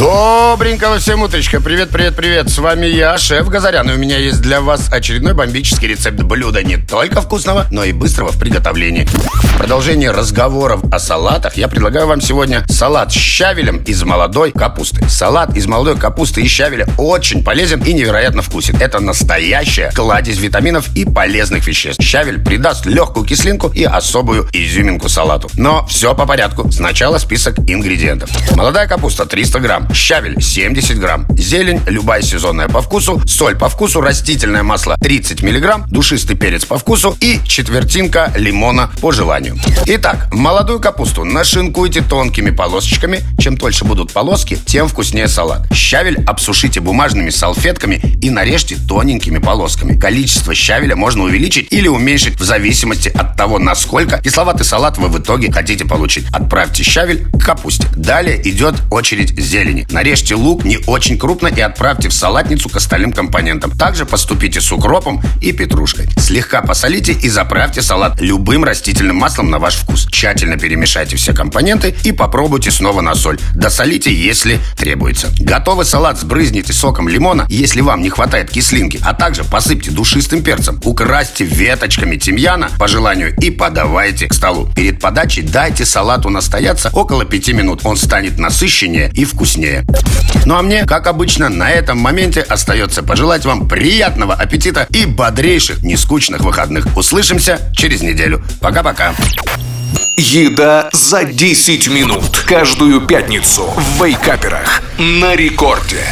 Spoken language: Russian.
Добренького всем утречка. Привет, привет, привет. С вами я, шеф Газарян. И у меня есть для вас очередной бомбический рецепт блюда не только вкусного, но и быстрого в приготовлении. В продолжение разговоров о салатах я предлагаю вам сегодня салат с щавелем из молодой капусты. Салат из молодой капусты и щавеля очень полезен и невероятно вкусен. Это настоящая кладезь витаминов и полезных веществ. Щавель придаст легкую кислинку и особую изюминку салату. Но все по порядку. Сначала список ингредиентов. Молодая капуста 300 грамм, щавель 70 грамм, зелень любая сезонная по вкусу, соль по вкусу, растительное масло 30 миллиграмм, душистый перец по вкусу и четвертинка лимона по желанию. Итак, молодую капусту нашинкуйте тонкими полосочками. Чем тоньше будут полоски, тем вкуснее салат. Щавель обсушите бумажными салфетками и нарежьте тоненькими полосками. Количество щавеля можно увеличить или уменьшить в зависимости от того, насколько кисловатый салат вы в итоге хотите получить. Отправьте щавель к капусте. Далее идет очередь зелени зелени. Нарежьте лук не очень крупно и отправьте в салатницу к остальным компонентам. Также поступите с укропом и петрушкой. Слегка посолите и заправьте салат любым растительным маслом на ваш вкус. Тщательно перемешайте все компоненты и попробуйте снова на соль. Досолите, если требуется. Готовый салат сбрызните соком лимона, если вам не хватает кислинки, а также посыпьте душистым перцем. Украсьте веточками тимьяна по желанию и подавайте к столу. Перед подачей дайте салату настояться около 5 минут. Он станет насыщеннее и вкуснее вкуснее. Ну а мне, как обычно, на этом моменте остается пожелать вам приятного аппетита и бодрейших, нескучных выходных. Услышимся через неделю. Пока-пока. Еда за 10 минут. Каждую пятницу в Вейкаперах. На рекорде.